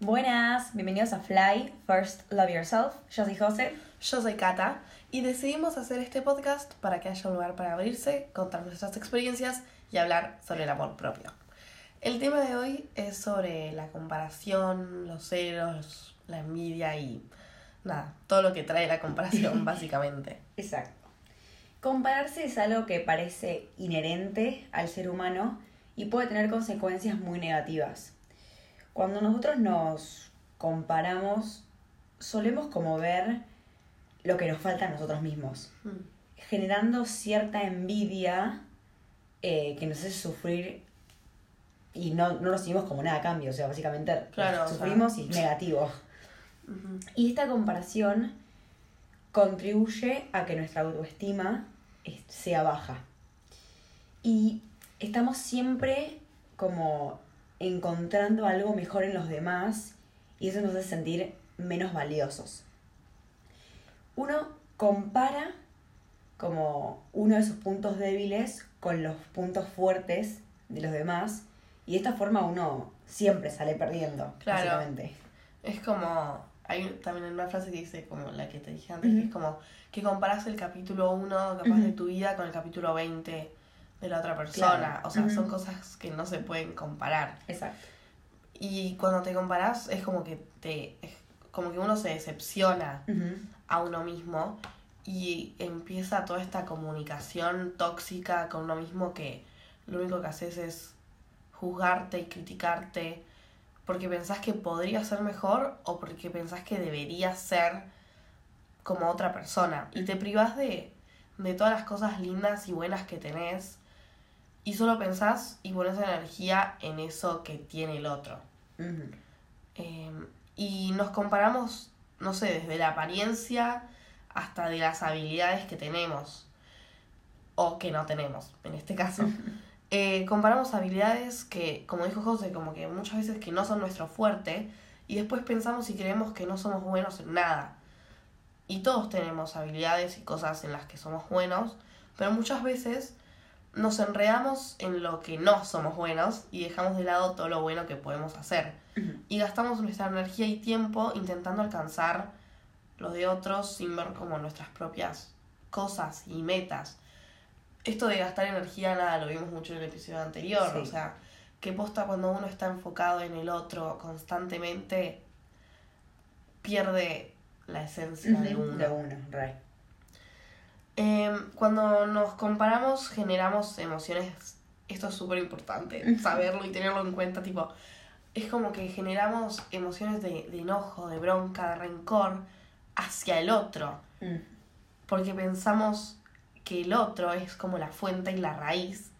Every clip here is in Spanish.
Buenas, bienvenidos a Fly, First Love Yourself. Yo soy José. Yo soy Kata y decidimos hacer este podcast para que haya un lugar para abrirse, contar nuestras experiencias y hablar sobre el amor propio. El tema de hoy es sobre la comparación, los celos, la envidia y nada, todo lo que trae la comparación básicamente. Exacto. Compararse es algo que parece inherente al ser humano y puede tener consecuencias muy negativas. Cuando nosotros nos comparamos, solemos como ver lo que nos falta a nosotros mismos, Mm. generando cierta envidia eh, que nos hace sufrir y no, no recibimos como nada a cambio, o sea, básicamente Claro, o sea- sufrimos y es negativo. Y esta comparación contribuye a que nuestra autoestima es- sea baja. Y estamos siempre como encontrando algo mejor en los demás y eso nos hace sentir menos valiosos. Uno compara como uno de sus puntos débiles con los puntos fuertes de los demás y de esta forma uno siempre sale perdiendo, Claro. básicamente. Es como, hay también una frase que dice, como la que te dije antes, que es como que comparas el capítulo 1 capaz de tu vida con el capítulo 20 de la otra persona. Claro. O sea, son cosas que no se pueden comparar. Exacto. Y cuando te comparas es como que te es como que uno se decepciona a uno mismo y empieza toda esta comunicación tóxica con uno mismo que lo único que haces es juzgarte y criticarte porque pensás que podría ser mejor o porque pensás que deberías ser como otra persona y te privás de, de todas las cosas lindas y buenas que tenés y solo pensás y pones energía en eso que tiene el otro. Eh, y nos comparamos, no sé, desde la apariencia hasta de las habilidades que tenemos o que no tenemos, en este caso. Eh, comparamos habilidades que, como dijo José, como que muchas veces que no son nuestro fuerte y después pensamos y creemos que no somos buenos en nada. Y todos tenemos habilidades y cosas en las que somos buenos, pero muchas veces nos enredamos en lo que no somos buenos y dejamos de lado todo lo bueno que podemos hacer y gastamos nuestra energía y tiempo intentando alcanzar lo de otros sin ver como nuestras propias cosas y metas. Esto de gastar energía, nada, lo vimos mucho en el episodio anterior, Sí. o sea, que posta cuando uno está enfocado en el otro constantemente, pierde la esencia de uno. De uno, re. Eh, cuando nos comparamos generamos emociones, esto es súper importante, saberlo y tenerlo en cuenta, tipo, es como que generamos emociones de, de enojo, de bronca, de rencor hacia el otro, Mm. porque pensamos que el otro es como la fuente y la raíz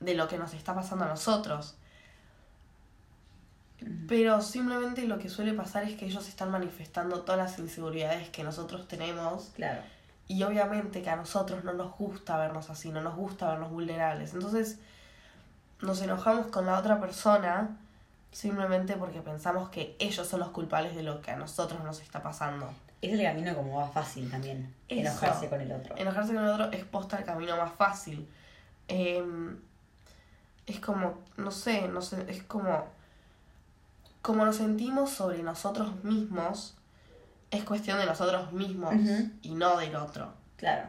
de lo que nos está pasando a nosotros. Ujú. Pero simplemente lo que suele pasar es que ellos están manifestando todas las inseguridades que nosotros tenemos Claro. Y obviamente que a nosotros no nos gusta vernos así, no nos gusta vernos vulnerables. Entonces nos enojamos con la otra persona simplemente porque pensamos que ellos son los culpables de lo que a nosotros nos está pasando. Es el camino como más fácil también. Eso. Enojarse con el otro. Enojarse con el otro es posta el camino más fácil. Em, es como, no sé, no sé, es como, como nos sentimos sobre nosotros mismos, es cuestión de nosotros mismos y no del otro. Claro.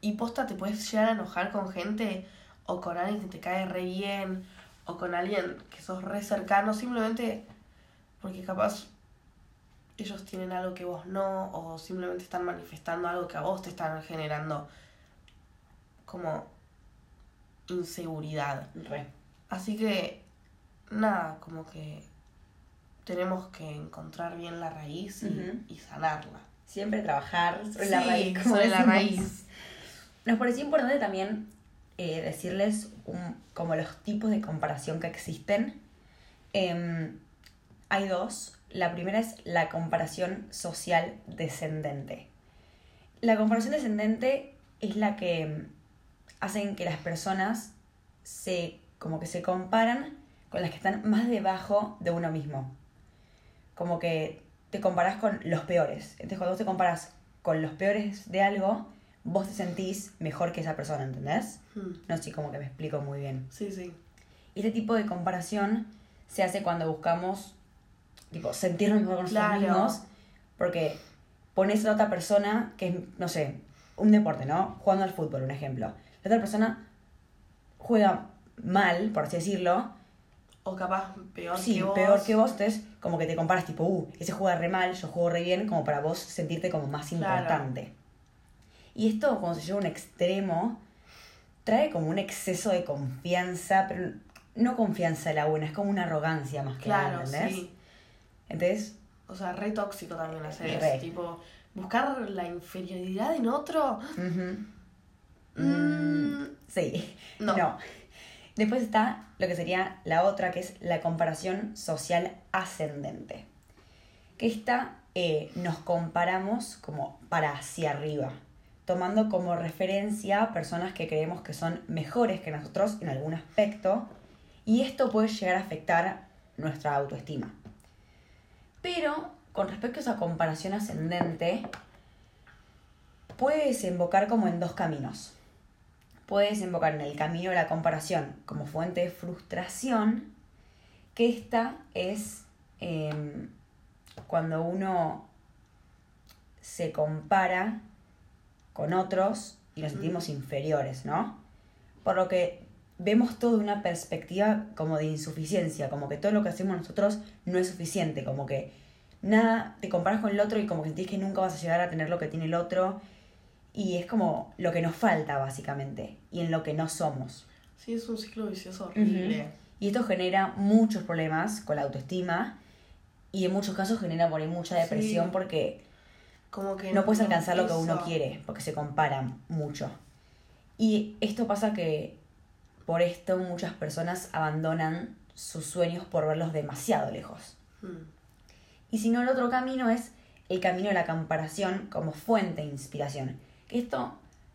Y posta te puedes llegar a enojar con gente o con alguien que te cae re bien o con alguien que sos re cercano simplemente porque capaz ellos tienen algo que vos no o simplemente están manifestando algo que a vos te están generando como inseguridad. Re. Así que nada, como que tenemos que encontrar bien la raíz y, sanarla. Siempre trabajar sobre la raíz. como sobre la raíz. Nos pareció importante también eh, decirles un- como los tipos de comparación que existen. Em, hay dos. La primera es la comparación social descendente. La comparación descendente es la que mm, hacen que las personas se como que se comparan con las que están más debajo de uno mismo. Como que te comparas con los peores. Entonces cuando vos te comparas con los peores de algo, vos te sentís mejor que esa persona, ¿entendés? Hmm, No sé como que me explico muy bien. Sí, sí. Y este tipo de comparación se hace cuando buscamos tipo, sentirnos mejor con nosotros Claro. mismos, porque pones a otra persona que es, no sé, un deporte, ¿no? Jugando al fútbol, un ejemplo. La otra persona juega mal, por así decirlo, O capaz peor sí, que vos. peor que vos, entonces como que te comparas tipo, uh, ese juega re mal, yo juego re bien, como para vos sentirte como más Claro. importante. Y esto, cuando se lleva a un extremo, trae como un exceso de confianza, pero no confianza de la buena, es como una arrogancia más que nada, Claro, ¿entendés? sí. Entonces, O sea, re tóxico también hacer eso. Tipo, buscar la inferioridad en otro. Mm, sí, no. no. Después está lo que sería la otra, que es la comparación social ascendente. Que esta eh, nos comparamos como para hacia arriba, tomando como referencia personas que creemos que son mejores que nosotros en algún aspecto, y esto puede llegar a afectar nuestra autoestima. Pero con respecto a esa comparación ascendente, puede desembocar como en dos caminos. Puede desembocar en el camino de la comparación como fuente de frustración, que esta es em, cuando uno se compara con otros y nos sentimos inferiores, ¿no? Por lo que vemos todo de una perspectiva como de insuficiencia, como que todo lo que hacemos nosotros no es suficiente, como que nada, te comparas con el otro y como que sentís que nunca vas a llegar a tener lo que tiene el otro y es como lo que nos falta básicamente y en lo que no somos. Sí, es un ciclo vicioso horrible. Y esto genera muchos problemas con la autoestima y en muchos casos genera por ahí mucha depresión Sí. porque Como que no puedes alcanzar lo que uno quiere, porque se comparan mucho. Y esto pasa que por esto muchas personas abandonan sus sueños por verlos demasiado lejos. Mm, Y si no, el otro camino es el camino de la comparación como fuente de inspiración. Esto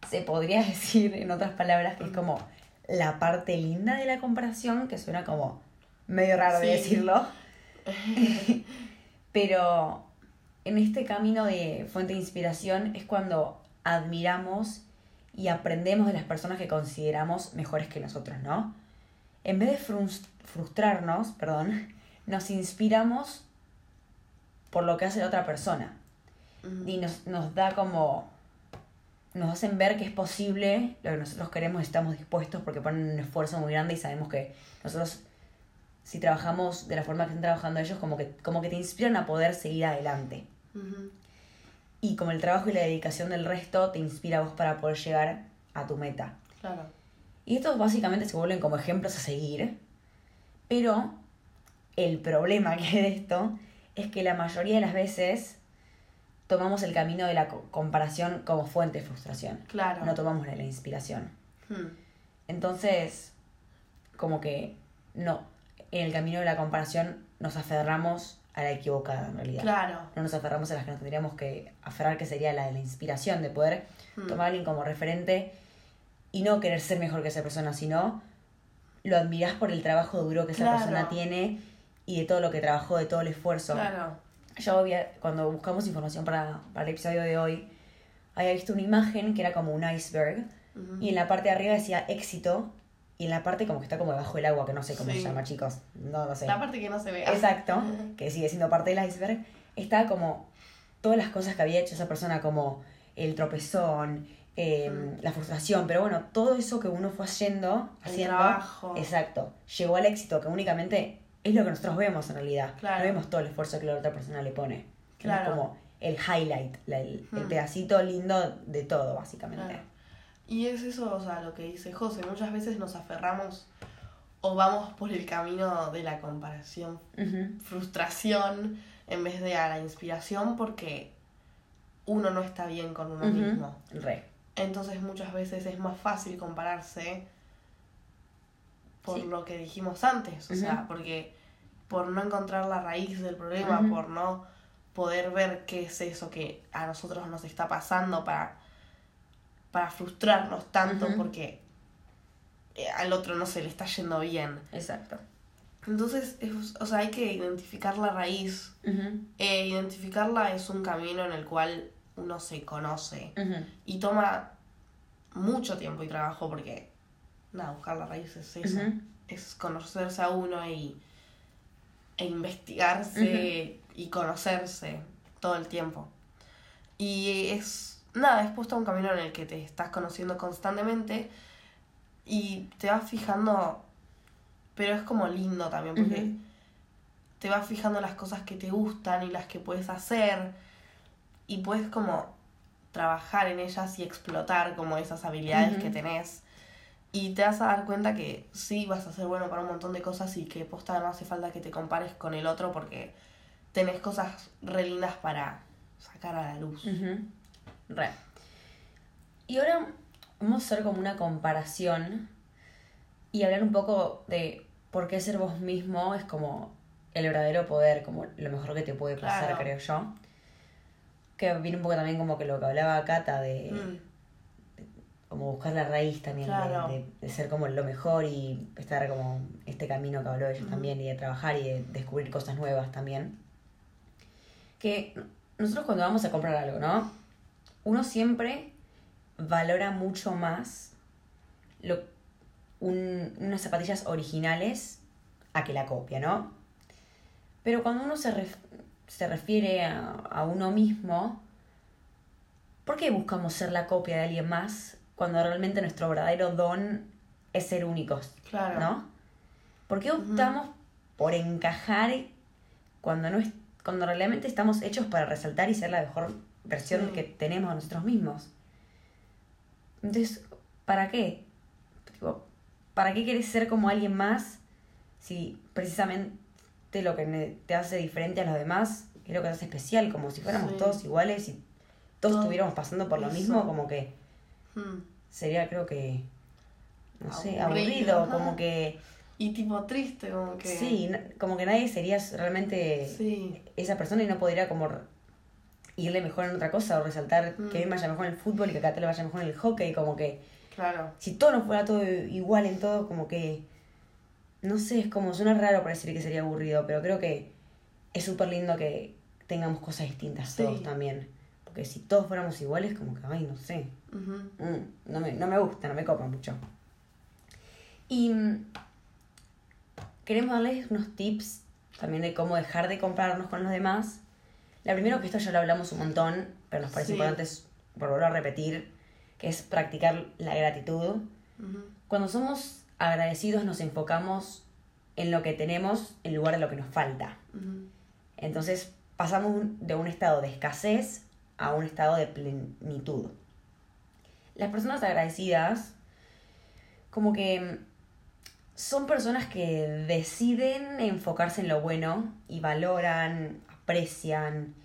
se podría decir en otras palabras que es como la parte linda de la comparación, que suena como medio raro de decirlo. Pero en este camino de fuente de inspiración es cuando admiramos y aprendemos de las personas que consideramos mejores que nosotros, ¿no? En vez de frus- frustrarnos, perdón, nos inspiramos por lo que hace la otra persona. Y nos, nos da como. Nos hacen ver que es posible lo que nosotros queremos y estamos dispuestos porque ponen un esfuerzo muy grande y sabemos que nosotros, si trabajamos de la forma que están trabajando ellos, como que, como que te inspiran a poder seguir adelante. Y como el trabajo y la dedicación del resto te inspira a vos para poder llegar a tu meta. Claro. Y estos básicamente se vuelven como ejemplos a seguir. Pero el problema que hay de esto es que la mayoría de las veces tomamos el camino de la co- comparación como fuente de frustración. Claro. No tomamos la inspiración. Mm, Entonces, como que no, en el camino de la comparación nos aferramos a la equivocada en realidad. Claro. No nos aferramos a las que nos tendríamos que aferrar, que sería la de la inspiración, de poder Mm. tomar a alguien como referente y no querer ser mejor que esa persona, sino lo admirás por el trabajo duro que esa Claro. persona tiene y de todo lo que trabajó, de todo el esfuerzo. Claro. Yo había, cuando buscamos información para, para el episodio de hoy, había visto una imagen que era como un iceberg y en la parte de arriba decía éxito y en la parte como que está como debajo del agua, que no sé cómo Sí. se llama, chicos. No lo sé. La parte que no se ve. Exacto, que sigue siendo parte del iceberg, está como todas las cosas que había hecho esa persona, como el tropezón, eh, Mm. la frustración, pero bueno, todo eso que uno fue haciendo, El haciendo, trabajo. exacto, llegó al éxito, que únicamente es lo que nosotros vemos en realidad. Claro. No vemos todo el esfuerzo que la otra persona le pone. Claro. Es como el highlight, la- el, el Mm. pedacito lindo de todo, básicamente. Claro. Y es eso, o sea, lo que dice José, muchas veces nos aferramos o vamos por el camino de la comparación, frustración, en vez de a la inspiración, porque uno no está bien con uno mismo. Re. Entonces muchas veces es más fácil compararse por Sí. lo que dijimos antes, o sea, porque por no encontrar la raíz del problema, por no poder ver qué es eso que a nosotros nos está pasando para, para frustrarnos tanto porque eh, al otro no se le está yendo bien. Exacto. Entonces, es- o sea, hay que identificar la raíz. Eh, identificarla es un camino en el cual uno se conoce y toma mucho tiempo y trabajo porque, nada, buscar la raíz es eso. Es conocerse a uno y e investigarse y conocerse todo el tiempo. Y es, nada, es puesto un camino en el que te estás conociendo constantemente y te vas fijando, pero es como lindo también porque te vas fijando las cosas que te gustan y las que puedes hacer y puedes como trabajar en ellas y explotar como esas habilidades que tenés. Y te vas a dar cuenta que sí vas a ser bueno para un montón de cosas y que posta no hace falta que te compares con el otro porque tenés cosas re lindas para sacar a la luz. Re. Y ahora vamos a hacer como una comparación y hablar un poco de por qué ser vos mismo es como el verdadero poder, como lo mejor que te puede pasar, Claro. creo yo. Que viene un poco también como que lo que hablaba Cata de Mm, como buscar la raíz también, de- Claro. de, de ser como lo mejor y estar como este camino que habló ella Ujú. también y de trabajar y de descubrir cosas nuevas también. Que nosotros cuando vamos a comprar algo, ¿no? Uno siempre valora mucho más lo, un- unas zapatillas originales a que la copia, ¿no? Pero cuando uno se, ref- se refiere a, a uno mismo, ¿por qué buscamos ser la copia de alguien más cuando realmente nuestro verdadero don es ser únicos? Claro. ¿No? ¿Por qué optamos por encajar cuando, no es, cuando realmente estamos hechos para resaltar y ser la mejor versión Sí. que tenemos de nosotros mismos? Entonces, ¿para qué? Tipo, ¿Para qué quieres ser como alguien más si precisamente lo que te hace diferente a los demás es lo que te hace especial? Como si fuéramos Sí. todos iguales y todos Todo estuviéramos pasando por lo eso. mismo, como que Mm. sería creo que, no sé, Aburrido, ajá. como que... Y tipo triste, como que. Sí, como que nadie sería realmente Sí. esa persona y no podría como irle mejor en otra cosa o resaltar Mm. que a mí me vaya mejor en el fútbol y que te le vaya mejor en el hockey, como que Claro. si todo no fuera todo igual en todo, como que no sé, es como suena raro para decir que sería aburrido, pero creo que es súper lindo que tengamos cosas distintas Sí. todos también. Porque si todos fuéramos iguales, como que, ay, no sé, Mm, no, me, no me gusta, no me copa mucho. Y mm, queremos darles unos tips también de cómo dejar de compararnos con los demás. La primero que esto ya lo hablamos un montón, pero nos parece Sí. importante volverlo a repetir, que es practicar la gratitud. Cuando somos agradecidos nos enfocamos en lo que tenemos en lugar de lo que nos falta. Entonces pasamos de un estado de escasez a un estado de plenitud. Las personas agradecidas, como que mm, son personas que deciden enfocarse en lo bueno y valoran, aprecian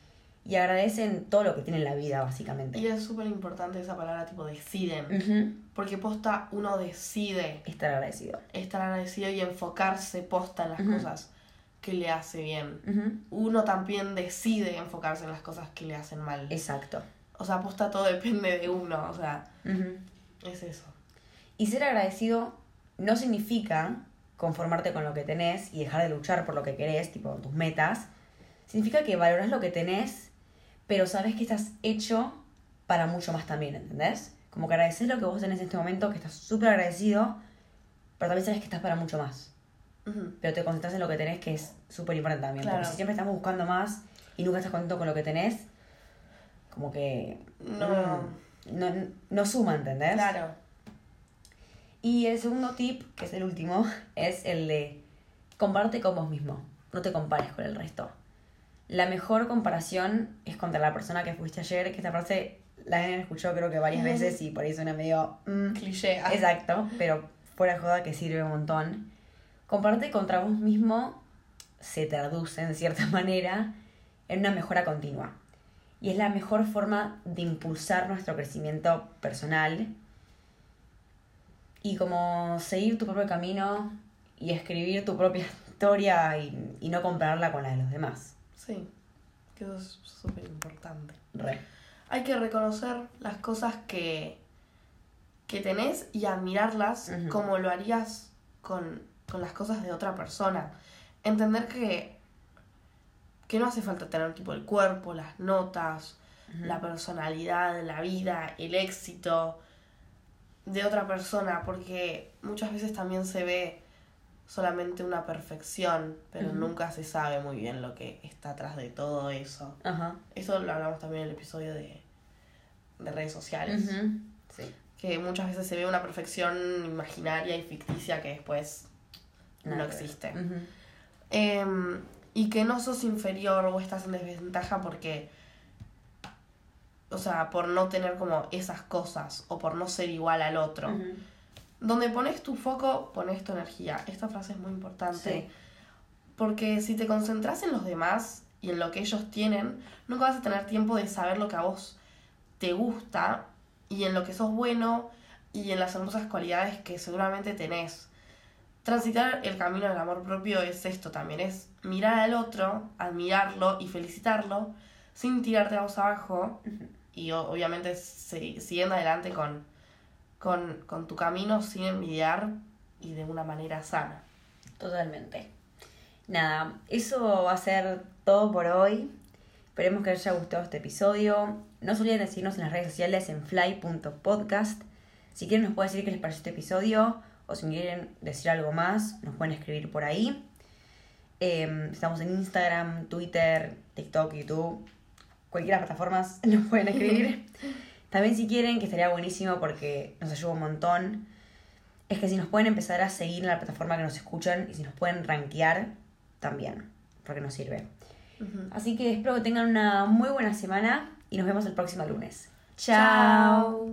y agradecen todo lo que tienen en la vida, básicamente. Y es súper importante esa palabra tipo deciden. Porque posta uno decide Estar agradecido. estar agradecido y enfocarse posta en las cosas que le hace bien. Uno también decide enfocarse en las cosas que le hacen mal. Exacto. O sea, posta todo depende de uno. O sea, Ujú. es eso. Y ser agradecido no significa conformarte con lo que tenés y dejar de luchar por lo que querés, tipo tus metas. Significa que valoras lo que tenés, pero sabes que estás hecho para mucho más también, ¿entendés? Como que agradeces lo que vos tenés en este momento, que estás súper agradecido, pero también sabes que estás para mucho más. Ujú. Pero te concentras en lo que tenés, que es súper importante también. Claro. Porque si siempre estamos buscando más y nunca estás contento con lo que tenés, como que No. mm, no, no suma, ¿entendés? Claro. Y el segundo tip, que es el último, es el de comparte con vos mismo. No te compares con el resto. La mejor comparación es contra la persona que fuiste ayer, que esta frase la han escuchado creo que varias veces y por ahí suena medio... mm, Cliché. Exacto, pero fuera joda que sirve un montón. Comparte contra vos mismo se traduce en cierta manera en una mejora continua. Y es la mejor forma de impulsar nuestro crecimiento personal y como seguir tu propio camino y escribir tu propia historia y, y no compararla con la de los demás. Sí. Que eso es súper importante. Re. Hay que reconocer las cosas que, que tenés y admirarlas como lo harías con, con las cosas de otra persona. Entender que, que no hace falta tener tipo el cuerpo, las notas, la personalidad, la vida, el éxito de otra persona, porque muchas veces también se ve solamente una perfección, pero nunca se sabe muy bien lo que está atrás de todo eso. Eso lo hablamos también en el episodio de, de redes sociales. Sí. Que muchas veces se ve una perfección imaginaria y ficticia que después Nada no existe. Y que no sos inferior o estás en desventaja porque, o sea, por no tener como esas cosas o por no ser igual al otro. Donde pones tu foco, pones tu energía. Esta frase es muy importante. Sí. Porque si te concentras en los demás y en lo que ellos tienen, nunca vas a tener tiempo de saber lo que a vos te gusta y en lo que sos bueno y en las hermosas cualidades que seguramente tenés. Transitar el camino del amor propio es esto también, es mirar al otro, admirarlo y felicitarlo sin tirarte a vos abajo y obviamente siguiendo adelante con, con, con tu camino sin envidiar y de una manera sana. Totalmente. Nada, eso va a ser todo por hoy. Esperemos que les haya gustado este episodio. No se olviden de seguirnos en las redes sociales en fly.podcast. Si quieren nos pueden decir qué les pareció este episodio o si quieren decir algo más, nos pueden escribir por ahí. Eh, estamos en Instagram, Twitter, TikTok, YouTube. Cualquiera de las plataformas nos pueden escribir. También si quieren, que estaría buenísimo porque nos ayuda un montón, es que si nos pueden empezar a seguir en la plataforma que nos escuchan y si nos pueden rankear, también, porque nos sirve. Así que espero que tengan una muy buena semana y nos vemos el próximo lunes. Chao.